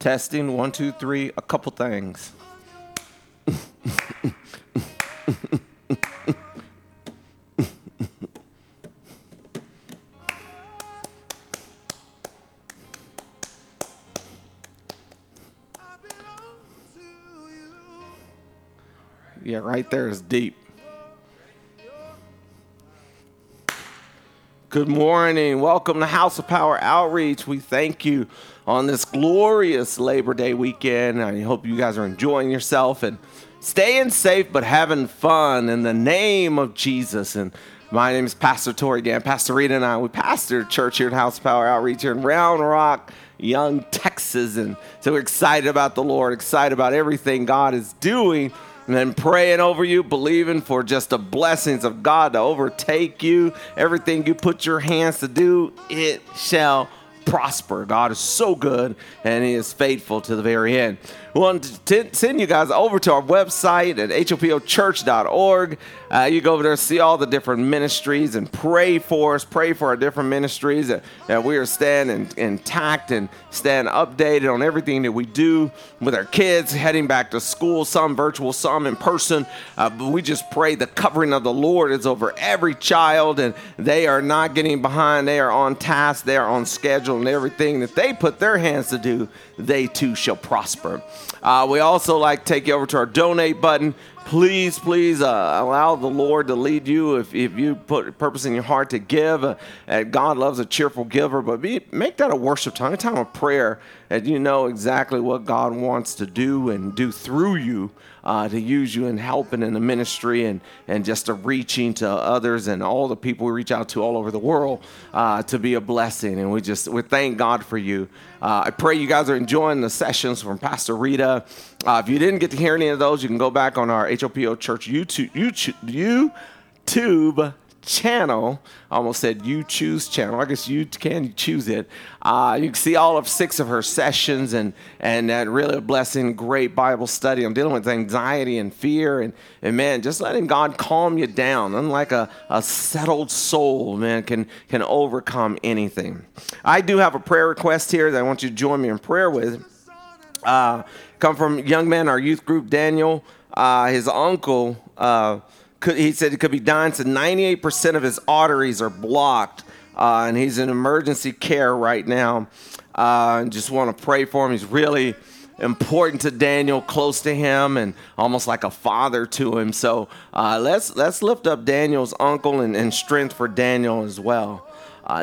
Testing, one, two, three, a couple things. yeah, right there is deep. Good morning. Welcome to House of Power Outreach. We thank you on this glorious Labor Day weekend. I hope you guys are enjoying yourself and staying safe but having fun in the name of Jesus. And my name is Pastor Tori Gann. Pastor Rita and I, we pastor church here at House of Power Outreach here in Round Rock, Young, Texas. And so we're excited about the Lord, excited about everything God is doing and then praying over you, believing for just the blessings of God to overtake you. Everything you put your hands to do, it shall prosper. God is so good and He is faithful to the very end. We want to send you guys over to our website at hopochurch.org. Uh, you go over there, see all the different ministries, and pray for us. Pray for our different ministries that, that we are staying intact and staying updated on everything that we do with our kids, heading back to school, some virtual, some in person. Uh, but we just pray the covering of the Lord is over every child, and they are not getting behind. They are on task, they are on schedule, and everything that they put their hands to do, they too shall prosper. Uh, we also like to take you over to our donate button. Please, please uh, allow the Lord to lead you if, if you put purpose in your heart to give. Uh, God loves a cheerful giver, but be, make that a worship time, a time of prayer, and you know exactly what God wants to do and do through you uh, to use you in helping in the ministry and, and just to reaching to others and all the people we reach out to all over the world uh, to be a blessing. And we just we thank God for you. Uh, I pray you guys are enjoying the sessions from Pastor Rita. Uh, if you didn't get to hear any of those, you can go back on our HOPO Church YouTube, YouTube, YouTube channel. I almost said you choose channel. I guess you can choose it. Uh, you can see all of six of her sessions and and that really a blessing, great Bible study. I'm dealing with anxiety and fear and, and man, just letting God calm you down. Unlike a, a settled soul, man, can can overcome anything. I do have a prayer request here that I want you to join me in prayer with. Uh, come from young man, our youth group, Daniel. Uh, his uncle uh, could, he said he could be dying. So 98% of his arteries are blocked, uh, and he's in emergency care right now. Uh, and just want to pray for him. He's really important to Daniel, close to him, and almost like a father to him. So uh, let's let's lift up Daniel's uncle and, and strength for Daniel as well.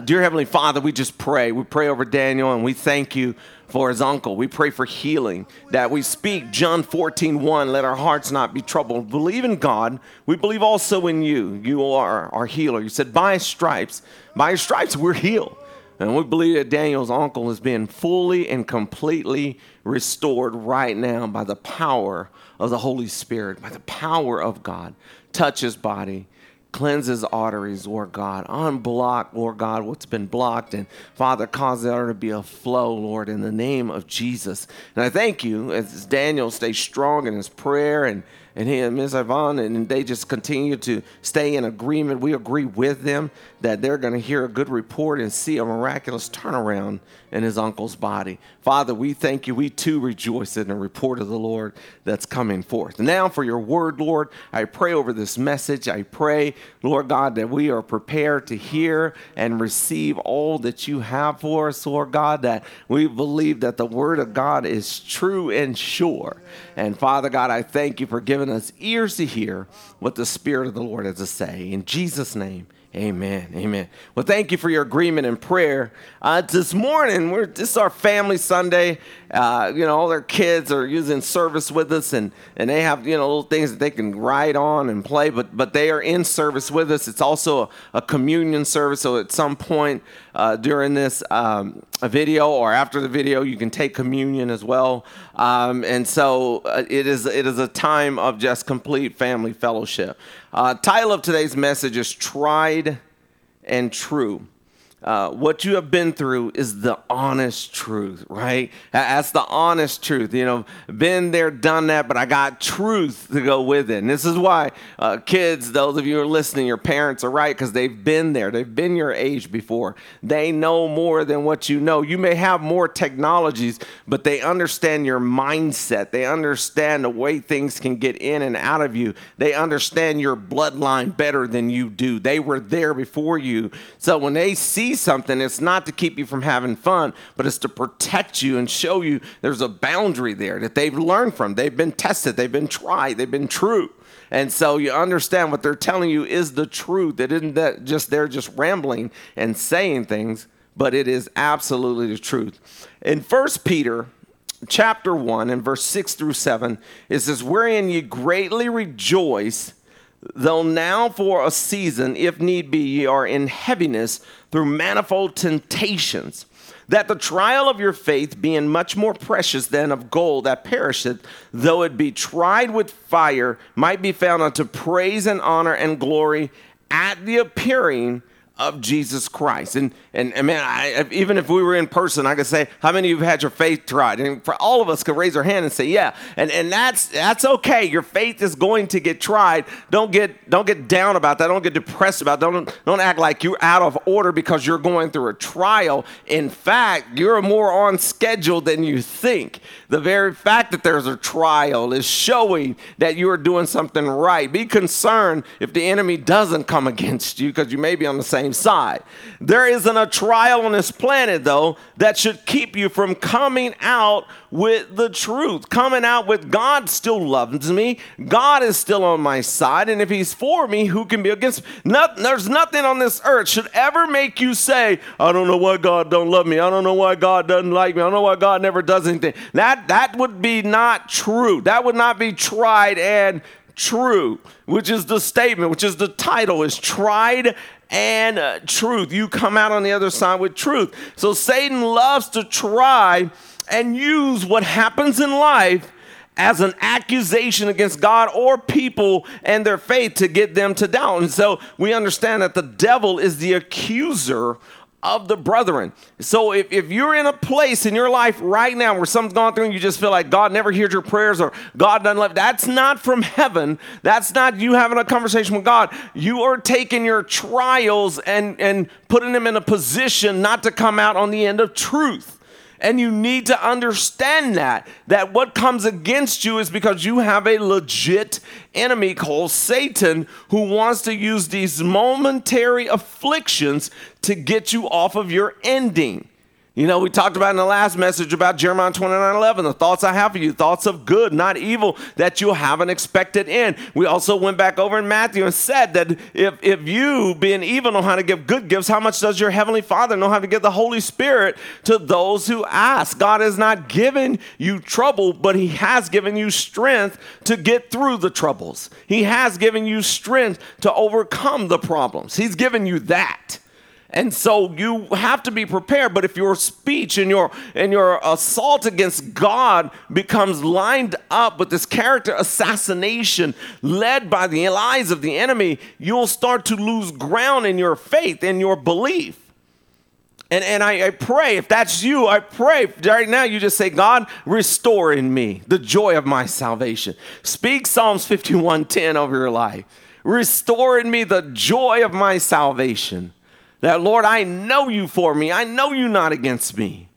Dear Heavenly Father, we just pray. We pray over Daniel, and we thank you for his uncle. We pray for healing, that we speak John 14, 1, let our hearts not be troubled. Believe in God. We believe also in you. You are our healer. You said, by stripes, by stripes, we're healed. And we believe that Daniel's uncle is being fully and completely restored right now by the power of the Holy Spirit, by the power of God. Touch his body Cleanse his arteries, Lord God. Unblock, Lord God, what's been blocked. And Father, cause there to be a flow, Lord, in the name of Jesus. And I thank you as Daniel stays strong in his prayer and and he and Ms. Yvonne, and they just continue to stay in agreement. We agree with them that they're going to hear a good report and see a miraculous turnaround in his uncle's body. Father, we thank you. We too rejoice in the report of the Lord that's coming forth. Now, for your word, Lord, I pray over this message. I pray, Lord God, that we are prepared to hear and receive all that you have for us, Lord God, that we believe that the word of God is true and sure. And Father God, I thank you for giving us ears to hear what the Spirit of the Lord has to say. In Jesus' name, Amen. Amen. Well, thank you for your agreement and prayer. Uh, this morning, we're this is our family Sunday. Uh, you know, all their kids are using service with us, and and they have you know little things that they can ride on and play. But but they are in service with us. It's also a, a communion service. So at some point uh, during this um, video or after the video, you can take communion as well. Um, and so uh, it is it is a time of just complete family fellowship. Uh, title of today's message is Tried and True. Uh, what you have been through is the honest truth, right? That's the honest truth. You know, been there, done that, but I got truth to go with it. And this is why uh, kids, those of you who are listening, your parents are right because they've been there. They've been your age before. They know more than what you know. You may have more technologies, but they understand your mindset. They understand the way things can get in and out of you. They understand your bloodline better than you do. They were there before you. So when they see see something, it's not to keep you from having fun, but it's to protect you and show you there's a boundary there that they've learned from. They've been tested, they've been tried, they've been true. And so you understand what they're telling you is the truth. It isn't that just they're just rambling and saying things, but it is absolutely the truth. In First Peter chapter 1 and verse 6 through 7, it says, Wherein ye greatly rejoice though now for a season, if need be, ye are in heaviness through manifold temptations, that the trial of your faith, being much more precious than of gold that perisheth, though it be tried with fire, might be found unto praise and honor and glory at the appearing of Jesus Christ. And and, and man, I, even if we were in person, I could say, how many of you have had your faith tried? And for all of us could raise our hand and say, yeah. And and that's that's okay. Your faith is going to get tried. Don't get don't get down about that. Don't get depressed about that. Don't don't act like you're out of order because you're going through a trial. In fact, you're more on schedule than you think. The very fact that there's a trial is showing that you are doing something right. Be concerned if the enemy doesn't come against you because you may be on the same side. There isn't a trial on this planet, though, that should keep you from coming out with the truth, coming out with God still loves me, God is still on my side, and if He's for me, who can be against me? There's nothing on this earth should ever make you say, I don't know why God don't love me, I don't know why God doesn't like me, I don't know why God never does anything. That that would be not true. That would not be tried and true, which is the statement, which is the title, is tried and uh, truth. You come out on the other side with truth. So Satan loves to try and use what happens in life as an accusation against God or people and their faith to get them to doubt. And so we understand that the devil is the accuser of the brethren. So if, if you're in a place in your life right now where something's gone through and you just feel like God never hears your prayers or God doesn't love, that's not from heaven. That's not you having a conversation with God. You are taking your trials and, and putting them in a position not to come out on the end of truth. And you need to understand that that what comes against you is because you have a legit enemy called Satan who wants to use these momentary afflictions to get you off of your ending. You know, we talked about in the last message about Jeremiah 29 11, the thoughts I have for you, thoughts of good, not evil, that you'll have an expected end. We also went back over in Matthew and said that if, if you, being evil, know how to give good gifts, how much does your Heavenly Father know how to give the Holy Spirit to those who ask? God has not given you trouble, but He has given you strength to get through the troubles. He has given you strength to overcome the problems. He's given you that. And so you have to be prepared. But if your speech and your and your assault against God becomes lined up with this character assassination led by the lies of the enemy, you'll start to lose ground in your faith and your belief. And, and I, I pray, if that's you, I pray right now you just say, God, restore in me the joy of my salvation. Speak Psalms 51:10 over your life. Restore in me the joy of my salvation. That, Lord, I know you for me. I know you not against me.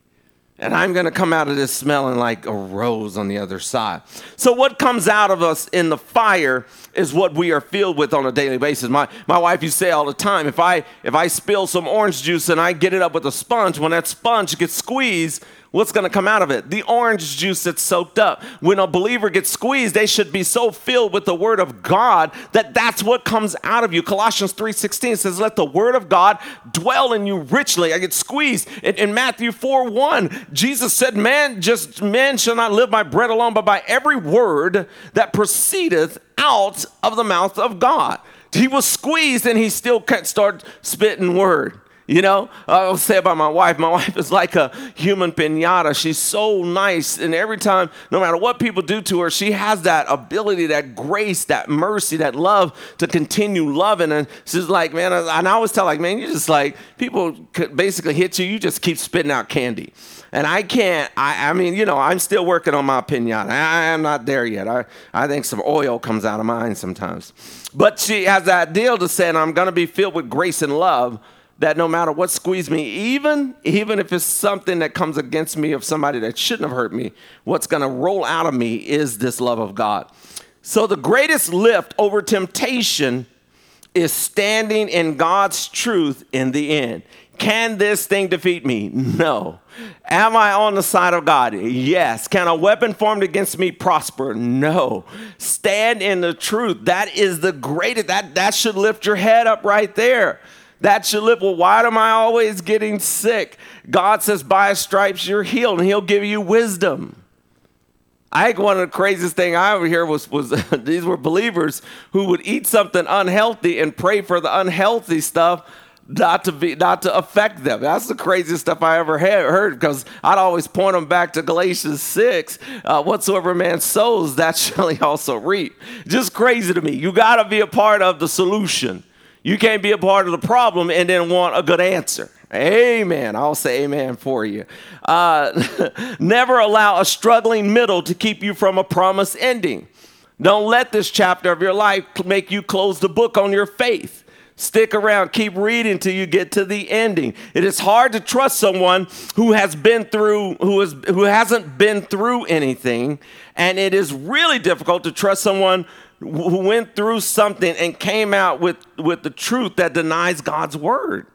And I'm going to come out of this smelling like a rose on the other side. So, what comes out of us in the fire is what we are filled with on a daily basis. My, my wife used to say all the time if I, if I spill some orange juice and I get it up with a sponge, when that sponge gets squeezed, what's going to come out of it? The orange juice that's soaked up. When a believer gets squeezed, they should be so filled with the word of God that that's what comes out of you. Colossians 3:16 says, "Let the word of God dwell in you richly." I get squeezed. In, in Matthew 4:1, Jesus said, "Man, just man shall not live by bread alone, but by every word that proceedeth out of the mouth of God." He was squeezed and he still can't start spitting word. You know, I'll say about my wife, my wife is like a human pinata. She's so nice. And every time, no matter what people do to her, she has that ability, that grace, that mercy, that love to continue loving. And she's like, man, and I always tell, like, man, you just like, people could basically hit you, you just keep spitting out candy. And I can't, I, I mean, you know, I'm still working on my pinata. I, am not there yet. I, I think some oil comes out of mine sometimes. But she has that deal to say, and I'm going to be filled with grace and love that no matter what squeezes me, even even if it's something that comes against me of somebody that shouldn't have hurt me, what's going to roll out of me is this love of God. So the greatest lift over temptation is standing in God's truth in the end. Can this thing defeat me? No. Am I on the side of God? Yes. Can a weapon formed against me prosper? No. Stand in the truth. That is the greatest. That that should lift your head up right there. That should live. Well, why am I always getting sick? God says, by stripes you're healed, and He'll give you wisdom. I think one of the craziest thing I ever hear was was these were believers who would eat something unhealthy and pray for the unhealthy stuff not to be not to affect them. That's the craziest stuff I ever heard because I'd always point them back to Galatians six. Uh, whatsoever man sows, that shall he also reap. Just crazy to me. You got to be a part of the solution. You can't be a part of the problem and then want a good answer. Amen. I'll say amen for you. Uh, never allow a struggling middle to keep you from a promised ending. Don't let this chapter of your life make you close the book on your faith. Stick around, keep reading till you get to the ending. It is hard to trust someone who has been through who is who hasn't been through anything, and it is really difficult to trust someone who went through something and came out with, with the truth that denies God's word.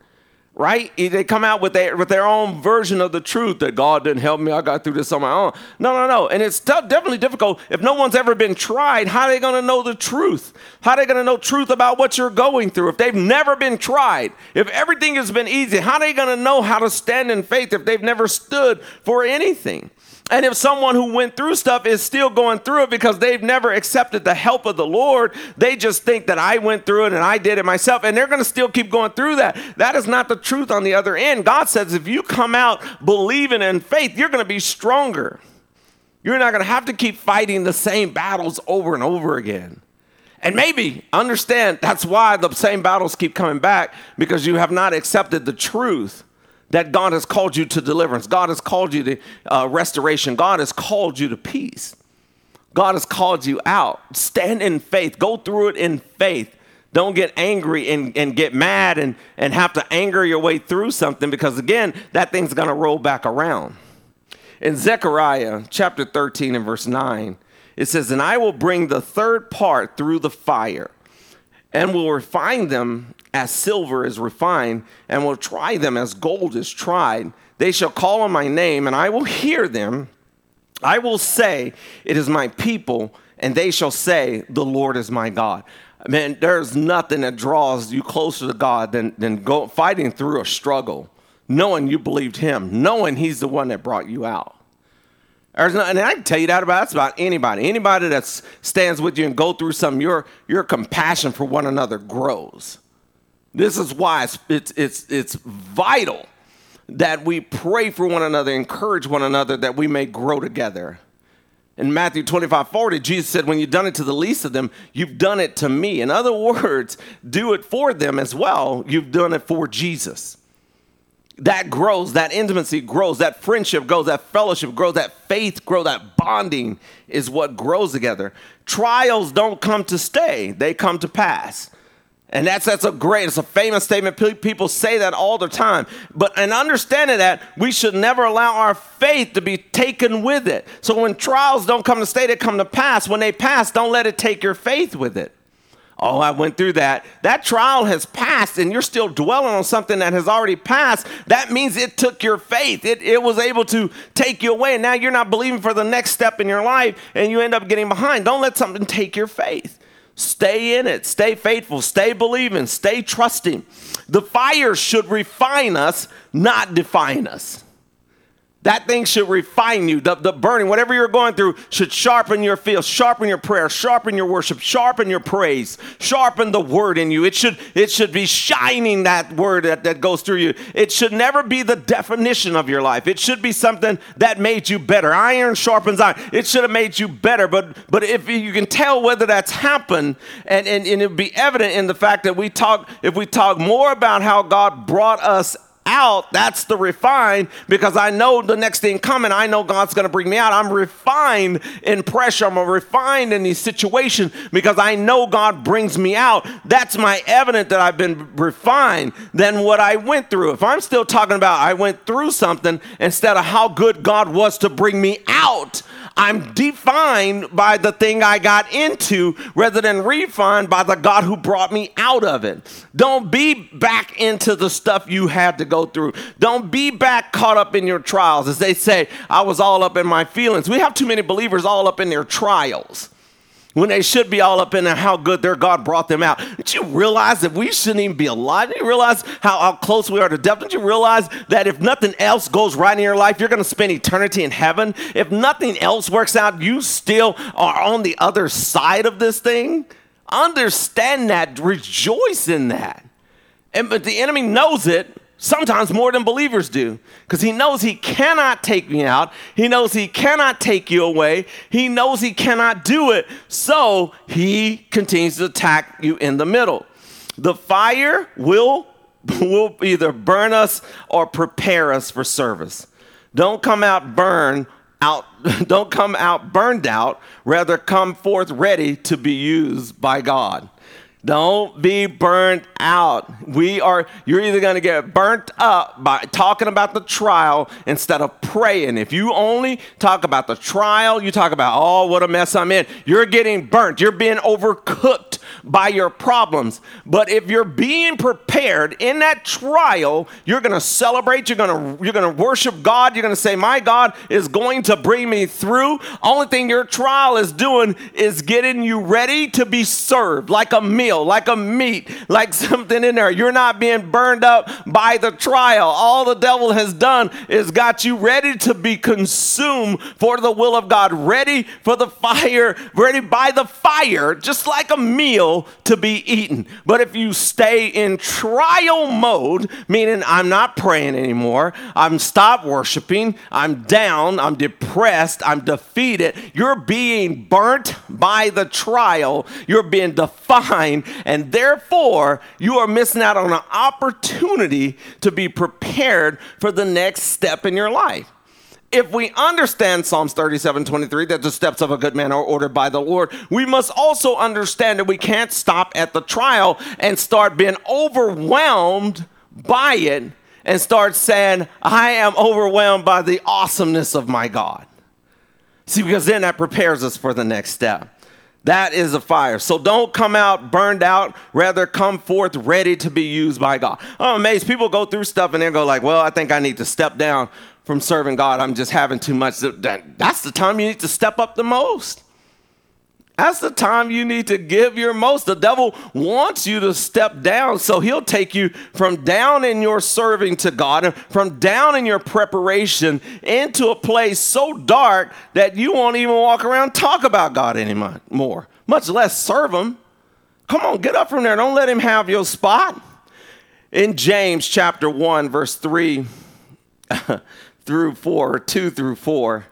Right? They come out with their, with their own version of the truth that God didn't help me. I got through this on my own. No, no, no. And it's t- definitely difficult. If no one's ever been tried, how are they going to know the truth? How are they going to know truth about what you're going through? If they've never been tried, if everything has been easy, how are they going to know how to stand in faith if they've never stood for anything? And if someone who went through stuff is still going through it because they've never accepted the help of the Lord, they just think that I went through it and I did it myself, and they're going to still keep going through that. That is not the truth on the other end. God says if you come out believing in faith, you're going to be stronger. You're not going to have to keep fighting the same battles over and over again. And maybe understand that's why the same battles keep coming back because you have not accepted the truth that God has called you to deliverance. God has called you to uh, restoration. God has called you to peace. God has called you out. Stand in faith. Go through it in faith. Don't get angry and, and get mad and, and have to anger your way through something because, again, that thing's going to roll back around. In Zechariah chapter 13 and verse 9, it says, And I will bring the third part through the fire and will refine them as silver is refined, and will try them as gold is tried. They shall call on my name, and I will hear them. I will say, It is my people, and they shall say, The Lord is my God. Man, there's nothing that draws you closer to God than, than go, fighting through a struggle, knowing you believed Him, knowing He's the one that brought you out. There's not, and I can tell you that about that's about anybody. Anybody that stands with you and go through something, your your compassion for one another grows. This is why it's, it's, it's, it's vital that we pray for one another, encourage one another, that we may grow together. In Matthew 25 40, Jesus said, When you've done it to the least of them, you've done it to me. In other words, do it for them as well. You've done it for Jesus. That grows, that intimacy grows, that friendship grows, that fellowship grows, that faith grows, that bonding is what grows together. Trials don't come to stay, they come to pass. And that's that's a great, it's a famous statement. People say that all the time. But in understanding that, we should never allow our faith to be taken with it. So when trials don't come to stay, they come to pass. When they pass, don't let it take your faith with it. Oh, I went through that. That trial has passed, and you're still dwelling on something that has already passed. That means it took your faith. It, it was able to take you away, and now you're not believing for the next step in your life, and you end up getting behind. Don't let something take your faith. Stay in it, stay faithful, stay believing, stay trusting. The fire should refine us, not define us. That thing should refine you. The, the burning, whatever you're going through, should sharpen your feel, sharpen your prayer, sharpen your worship, sharpen your praise, sharpen the word in you. It should, it should be shining that word that, that goes through you. It should never be the definition of your life. It should be something that made you better. Iron sharpens iron. It should have made you better. But but if you can tell whether that's happened, and, and, and it'd be evident in the fact that we talk, if we talk more about how God brought us out, that's the refined because I know the next thing coming. I know God's going to bring me out. I'm refined in pressure. I'm refined in these situations because I know God brings me out. That's my evidence that I've been refined than what I went through. If I'm still talking about I went through something instead of how good God was to bring me out, I'm defined by the thing I got into rather than refined by the God who brought me out of it. Don't be back into the stuff you had to go through. Don't be back caught up in your trials. As they say, I was all up in my feelings. We have too many believers all up in their trials when they should be all up in how good their God brought them out. Did you realize that we shouldn't even be alive? Did you realize how, how close we are to death? Did you realize that if nothing else goes right in your life, you're going to spend eternity in heaven? If nothing else works out, you still are on the other side of this thing? Understand that, rejoice in that. And but the enemy knows it, sometimes more than believers do because he knows he cannot take me out. He knows he cannot take you away. He knows he cannot do it. So he continues to attack you in the middle. The fire will will either burn us or prepare us for service. Don't come out burn out don't come out burned out. Rather come forth ready to be used by god don't be burnt out. We are, you're either going to get burnt up by talking about the trial instead of praying. If you only talk about the trial, you talk about, oh, what a mess I'm in, you're getting burnt. You're being overcooked by your problems. But if you're being prepared in that trial, you're going to celebrate, you're going to, you're going to worship God, you're going to say, my God is going to bring me through. Only thing your trial is doing is getting you ready to be served like a meal meal, like a meat, like something in there. You're not being burned up by the trial. All the devil has done is got you ready to be consumed for the will of God, ready for the fire, ready by the fire, just like a meal to be eaten. But if you stay in trial mode, meaning I'm not praying anymore, I'm stopped worshiping, I'm down, I'm depressed, I'm defeated, you're being burnt by the trial, you're being defined and therefore you are missing out on an opportunity to be prepared for the next step in your life. If we understand Psalms 37 23, that the steps of a good man are ordered by the Lord, we must also understand that we can't stop at the trial and start being overwhelmed by it and start saying, I am overwhelmed by the awesomeness of my God. See, because then that prepares us for the next step. That is a fire. So don't come out burned out. Rather, come forth ready to be used by God. I'm amazed. People go through stuff and they go like, well, I think I need to step down from serving God. I'm just having too much. That's the time you need to step up the most. That's the time you need to give your most. The devil wants you to step down, so he'll take you from down in your serving to God and from down in your preparation into a place so dark that you won't even walk around talk about God anymore, much less serve him. Come on, get up from there. Don't let him have your spot. In James chapter 1, verse 3 through 4, 2 through 4.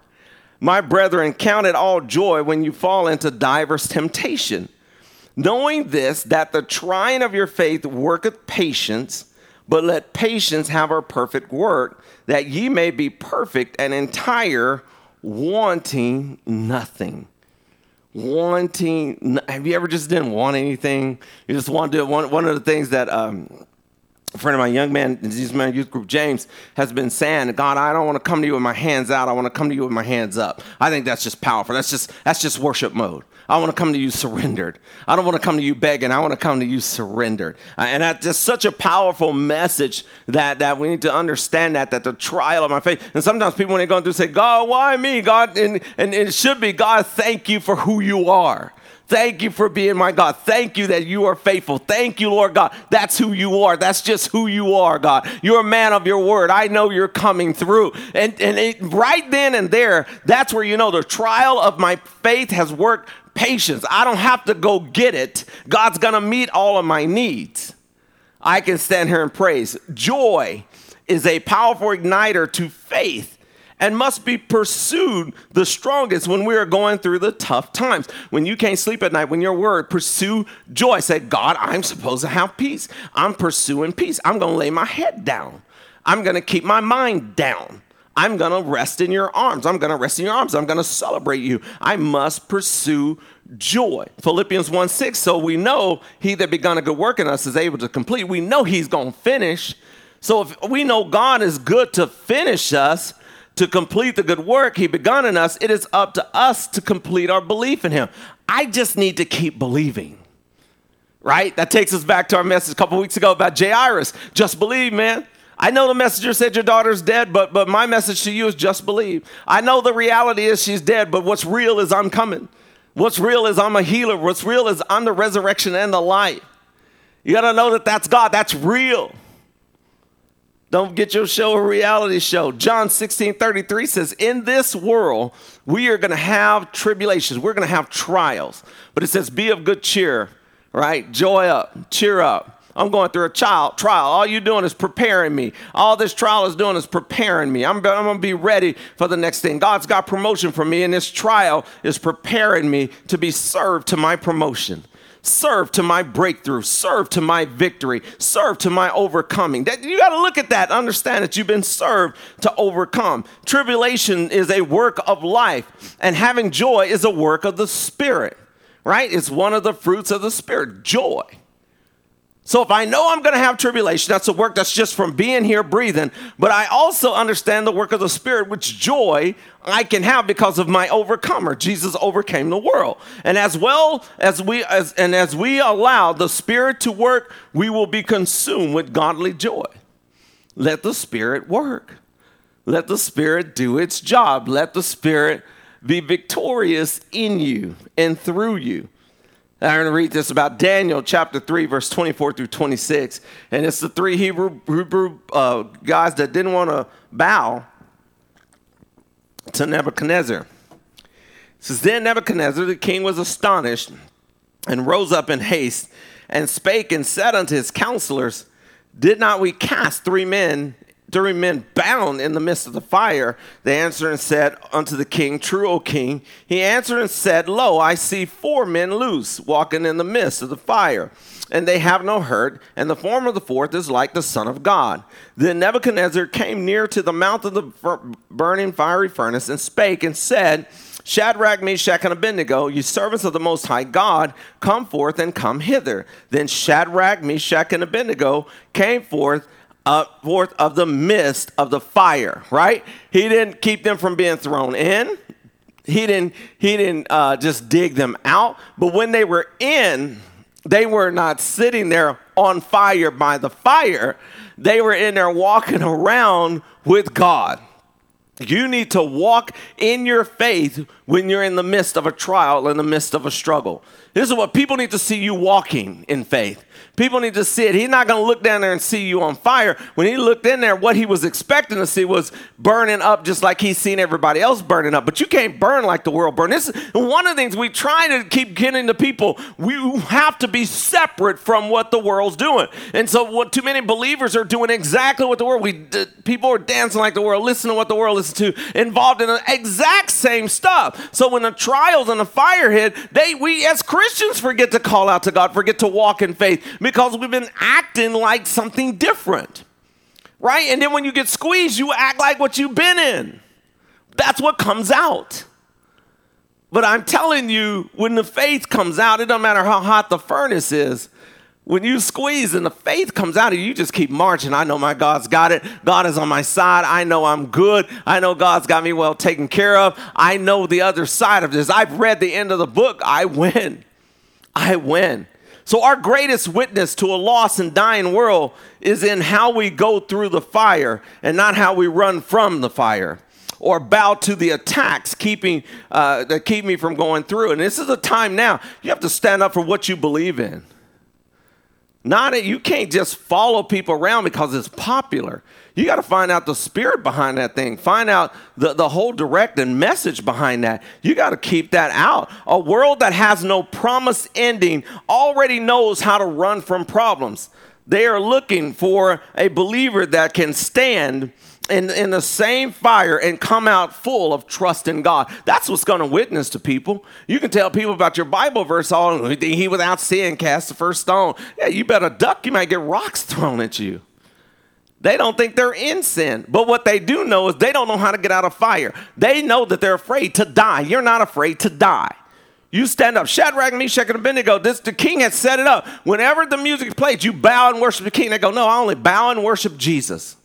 My brethren, count it all joy when you fall into diverse temptation, knowing this, that the trying of your faith worketh patience, but let patience have her perfect work, that ye may be perfect and entire, wanting nothing. Wanting, have you ever just didn't want anything? You just want to do it. One, one of the things that um, a friend of my young man, this man youth group, James, has been saying, God, I don't want to come to you with my hands out. I want to come to you with my hands up. I think that's just powerful. That's just that's just worship mode. I want to come to you surrendered. I don't want to come to you begging. I want to come to you surrendered. Uh, and that's just such a powerful message that, that we need to understand that, that the trial of my faith. And sometimes people, when they're going through, say, God, why me? God, and, and it should be, God, thank you for who you are. Thank you for being my God. Thank you that you are faithful. Thank you, Lord God. That's who you are. That's just who you are, God. You're a man of your word. I know you're coming through. And, and it, right then and there, that's where you know the trial of my faith has worked patience. I don't have to go get it. God's going to meet all of my needs. I can stand here and praise. Joy is a powerful igniter to faith and must be pursued the strongest when we are going through the tough times. When you can't sleep at night, when you're worried, pursue joy. Say, God, I'm supposed to have peace. I'm pursuing peace. I'm going to lay my head down. I'm going to keep my mind down. I'm going to rest in your arms. I'm going to rest in your arms. I'm going to celebrate you. I must pursue joy. Philippians 1 6. So we know he that begun a good work in us is able to complete. We know he's going to finish. So if we know God is good to finish us, to complete the good work he begun in us, it is up to us to complete our belief in him. I just need to keep believing. Right? That takes us back to our message a couple weeks ago about Jairus. Just believe, man. I know the messenger said your daughter's dead, but, but my message to you is just believe. I know the reality is she's dead, but what's real is I'm coming. What's real is I'm a healer. What's real is I'm the resurrection and the light. You got to know that that's God. That's real. Don't get your show a reality show. John 16 33 says, In this world, we are going to have tribulations. We're going to have trials. But it says, Be of good cheer, right? Joy up, cheer up. I'm going through a child trial. All you're doing is preparing me. All this trial is doing is preparing me. I'm, I'm going to be ready for the next thing. God's got promotion for me, and this trial is preparing me to be served to my promotion serve to my breakthrough, serve to my victory, serve to my overcoming. That, you got to look at that, understand that you've been served to overcome. Tribulation is a work of life, and having joy is a work of the Spirit, right? It's one of the fruits of the Spirit, joy. So if I know I'm going to have tribulation, that's a work that's just from being here, breathing. But I also understand the work of the Spirit, which joy I can have because of my overcomer. Jesus overcame the world. And as well as we as and as we allow the Spirit to work, we will be consumed with godly joy. Let the Spirit work. Let the Spirit do its job. Let the Spirit be victorious in you and through you. I'm going to read this about Daniel chapter 3, verse 24 through 26. And it's the three Hebrew, Hebrew uh, guys that didn't want to bow to Nebuchadnezzar. It says, Then Nebuchadnezzar the king was astonished and rose up in haste and spake and said unto his counselors, Did not we cast three men three men bound in the midst of the fire. They answered and said unto the king, True, O king. He answered and said, Lo, I see four men loose, walking in the midst of the fire, and they have no hurt, and the form of the fourth is like the Son of God. Then Nebuchadnezzar came near to the mouth of the burning fiery furnace and spake and said, Shadrach, Meshach, and Abednego, you servants of the Most High God, come forth and come hither. Then Shadrach, Meshach, and Abednego came forth uh, forth of the mist of the fire, right? He didn't keep them from being thrown in. He didn't, he didn't uh, just dig them out. But when they were in, they were not sitting there on fire by the fire. They were in there walking around with God. You need to walk in your faith when you're in the midst of a trial, in the midst of a struggle. This is what people need to see you walking in faith. People need to see it. He's not going to look down there and see you on fire. When he looked in there, what he was expecting to see was burning up just like he's seen everybody else burning up. But you can't burn like the world burns. This is one of the things we try to keep getting to people. We have to be separate from what the world's doing. And so, what too many believers are doing exactly what the world. We people are dancing like the world, listening to what the world listens to, involved in the exact same stuff. So when the trials and the fire hit, they we as Christians forget to call out to God, forget to walk in faith because we've been acting like something different. Right? And then when you get squeezed, you act like what you've been in. That's what comes out. But I'm telling you, when the faith comes out, it doesn't matter how hot the furnace is. When you squeeze and the faith comes out of you, you just keep marching. I know my God's got it. God is on my side. I know I'm good. I know God's got me well taken care of. I know the other side of this. I've read the end of the book. I win. I win. So, our greatest witness to a lost and dying world is in how we go through the fire and not how we run from the fire or bow to the attacks keeping uh, that keep me from going through. And this is a time now you have to stand up for what you believe in. Not that you can't just follow people around because it's popular. You got to find out the spirit behind that thing. Find out the, the whole direct and message behind that. You got to keep that out. A world that has no promise ending already knows how to run from problems. They are looking for a believer that can stand in, in the same fire and come out full of trust in God. That's what's going to witness to people. You can tell people about your Bible verse all he without sin cast the first stone. Yeah, you better duck, you might get rocks thrown at you. They don't think they're in sin. But what they do know is they don't know how to get out of fire. They know that they're afraid to die. You're not afraid to die. You stand up. Shadrach, Meshach, and Abednego. This the king has set it up. Whenever the music plays, you bow and worship the king. They go, No, I only bow and worship Jesus.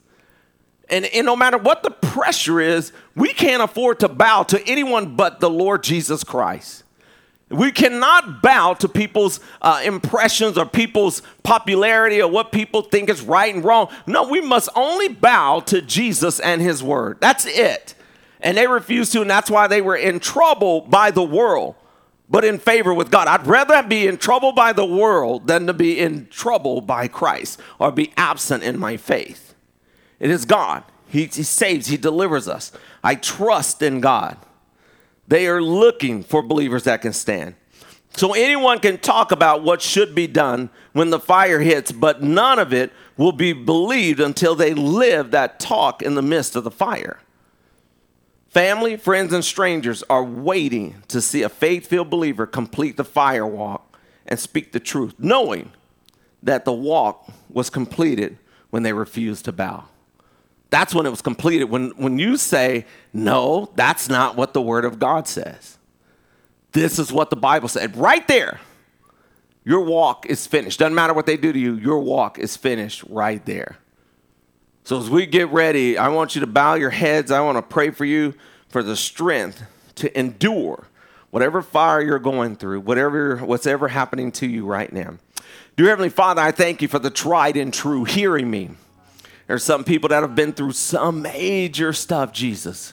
And, and no matter what the pressure is, we can't afford to bow to anyone but the Lord Jesus Christ. We cannot bow to people's uh, impressions or people's popularity or what people think is right and wrong. No, we must only bow to Jesus and his word. That's it. And they refused to, and that's why they were in trouble by the world, but in favor with God. I'd rather be in trouble by the world than to be in trouble by Christ or be absent in my faith. It is God. He, he saves, He delivers us. I trust in God. They are looking for believers that can stand. So anyone can talk about what should be done when the fire hits, but none of it will be believed until they live that talk in the midst of the fire. Family, friends, and strangers are waiting to see a faith filled believer complete the fire walk and speak the truth, knowing that the walk was completed when they refused to bow. That's when it was completed. When, when you say, no, that's not what the Word of God says. This is what the Bible said. Right there, your walk is finished. Doesn't matter what they do to you, your walk is finished right there. So as we get ready, I want you to bow your heads. I want to pray for you for the strength to endure whatever fire you're going through, whatever what's ever happening to you right now. Dear Heavenly Father, I thank you for the tried and true hearing me. There's some people that have been through some major stuff, Jesus.